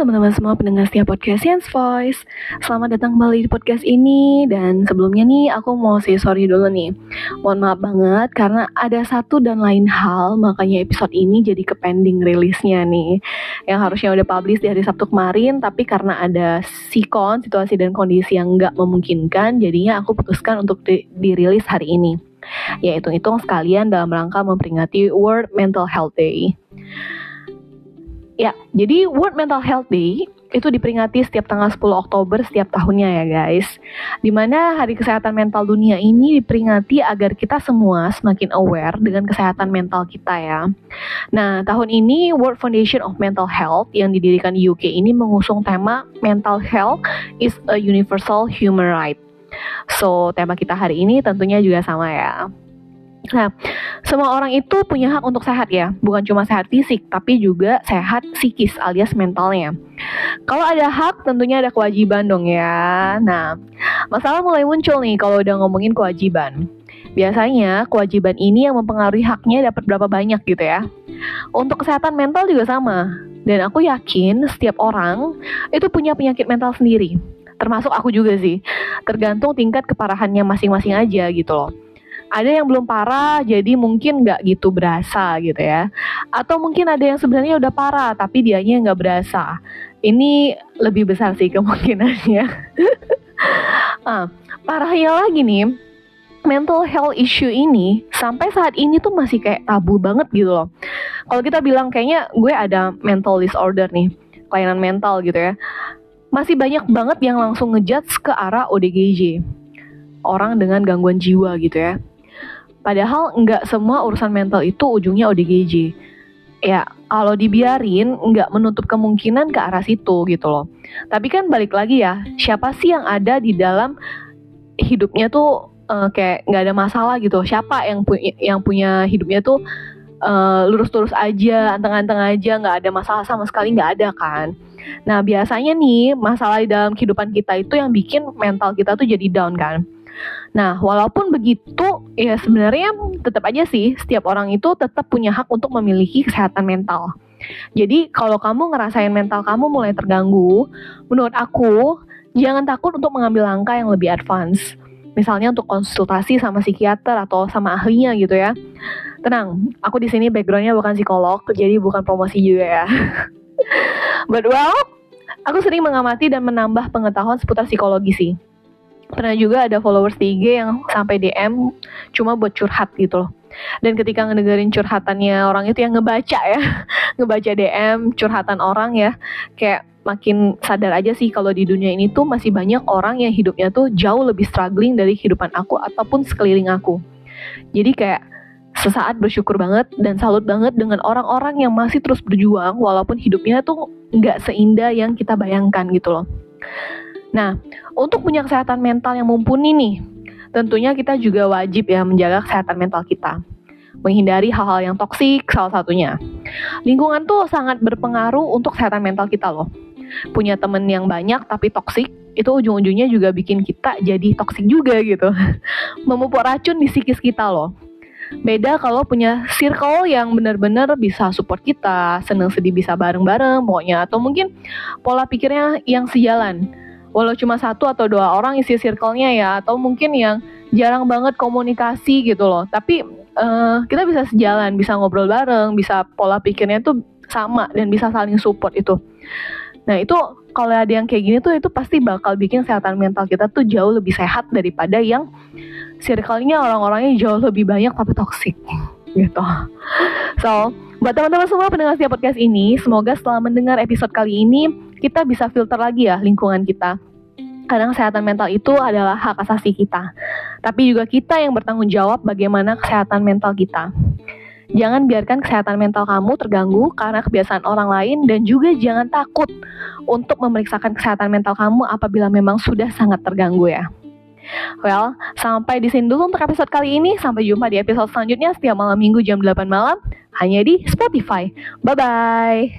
teman-teman semua pendengar setiap podcast Science Voice. Selamat datang kembali di podcast ini. Dan sebelumnya nih aku mau say sorry dulu nih. Mohon maaf banget karena ada satu dan lain hal Makanya episode ini jadi ke pending rilisnya nih. Yang harusnya udah publish di hari Sabtu kemarin Tapi karena ada sikon, situasi dan kondisi yang nggak memungkinkan Jadinya aku putuskan untuk di dirilis hari ini. Ya hitung-hitung sekalian dalam rangka memperingati World Mental Health Day Ya, jadi World Mental Health Day itu diperingati setiap tanggal 10 Oktober setiap tahunnya ya guys. Di mana Hari Kesehatan Mental Dunia ini diperingati agar kita semua semakin aware dengan kesehatan mental kita ya. Nah, tahun ini World Foundation of Mental Health yang didirikan di UK ini mengusung tema Mental Health is a Universal Human Right. So, tema kita hari ini tentunya juga sama ya. Nah, semua orang itu punya hak untuk sehat ya, bukan cuma sehat fisik, tapi juga sehat psikis alias mentalnya. Kalau ada hak, tentunya ada kewajiban dong ya. Nah, masalah mulai muncul nih kalau udah ngomongin kewajiban. Biasanya kewajiban ini yang mempengaruhi haknya dapat berapa banyak gitu ya. Untuk kesehatan mental juga sama. Dan aku yakin setiap orang itu punya penyakit mental sendiri. Termasuk aku juga sih. Tergantung tingkat keparahannya masing-masing aja gitu loh ada yang belum parah jadi mungkin nggak gitu berasa gitu ya. Atau mungkin ada yang sebenarnya udah parah tapi dianya nggak berasa. Ini lebih besar sih kemungkinannya. Ah, parahnya lagi nih mental health issue ini sampai saat ini tuh masih kayak tabu banget gitu loh. Kalau kita bilang kayaknya gue ada mental disorder nih kelainan mental gitu ya. Masih banyak banget yang langsung ngejudge ke arah ODGJ orang dengan gangguan jiwa gitu ya Padahal nggak semua urusan mental itu ujungnya ODGJ. Ya, kalau dibiarin nggak menutup kemungkinan ke arah situ gitu loh. Tapi kan balik lagi ya, siapa sih yang ada di dalam hidupnya tuh uh, kayak nggak ada masalah gitu? Siapa yang pu yang punya hidupnya tuh uh, lurus-lurus aja, anteng-anteng aja, nggak ada masalah sama sekali nggak ada kan? Nah biasanya nih masalah di dalam kehidupan kita itu yang bikin mental kita tuh jadi down kan? Nah, walaupun begitu, ya sebenarnya tetap aja sih setiap orang itu tetap punya hak untuk memiliki kesehatan mental. Jadi, kalau kamu ngerasain mental kamu mulai terganggu, menurut aku jangan takut untuk mengambil langkah yang lebih advance. Misalnya untuk konsultasi sama psikiater atau sama ahlinya gitu ya. Tenang, aku di sini backgroundnya bukan psikolog, jadi bukan promosi juga ya. But well, aku sering mengamati dan menambah pengetahuan seputar psikologi sih pernah juga ada followers di IG yang sampai DM cuma buat curhat gitu loh. Dan ketika ngedengerin curhatannya orang itu yang ngebaca ya ngebaca DM curhatan orang ya kayak makin sadar aja sih kalau di dunia ini tuh masih banyak orang yang hidupnya tuh jauh lebih struggling dari kehidupan aku ataupun sekeliling aku. Jadi kayak sesaat bersyukur banget dan salut banget dengan orang-orang yang masih terus berjuang walaupun hidupnya tuh nggak seindah yang kita bayangkan gitu loh Nah, untuk punya kesehatan mental yang mumpuni nih, tentunya kita juga wajib ya menjaga kesehatan mental kita. Menghindari hal-hal yang toksik salah satunya. Lingkungan tuh sangat berpengaruh untuk kesehatan mental kita loh. Punya temen yang banyak tapi toksik, itu ujung-ujungnya juga bikin kita jadi toksik juga gitu. Memupuk racun di psikis kita loh. Beda kalau punya circle yang benar-benar bisa support kita, seneng sedih bisa bareng-bareng pokoknya. Atau mungkin pola pikirnya yang sejalan walau cuma satu atau dua orang isi circle-nya ya atau mungkin yang jarang banget komunikasi gitu loh. Tapi uh, kita bisa sejalan bisa ngobrol bareng bisa pola pikirnya tuh sama dan bisa saling support itu. Nah itu kalau ada yang kayak gini tuh itu pasti bakal bikin kesehatan mental kita tuh jauh lebih sehat daripada yang circle-nya orang-orangnya jauh lebih banyak tapi toxic gitu. So buat teman-teman semua pendengar setiap podcast ini semoga setelah mendengar episode kali ini kita bisa filter lagi ya lingkungan kita. Kadang kesehatan mental itu adalah hak asasi kita, tapi juga kita yang bertanggung jawab bagaimana kesehatan mental kita. Jangan biarkan kesehatan mental kamu terganggu karena kebiasaan orang lain dan juga jangan takut untuk memeriksakan kesehatan mental kamu apabila memang sudah sangat terganggu ya. Well, sampai di sini dulu untuk episode kali ini. Sampai jumpa di episode selanjutnya setiap malam minggu jam 8 malam hanya di Spotify. Bye bye.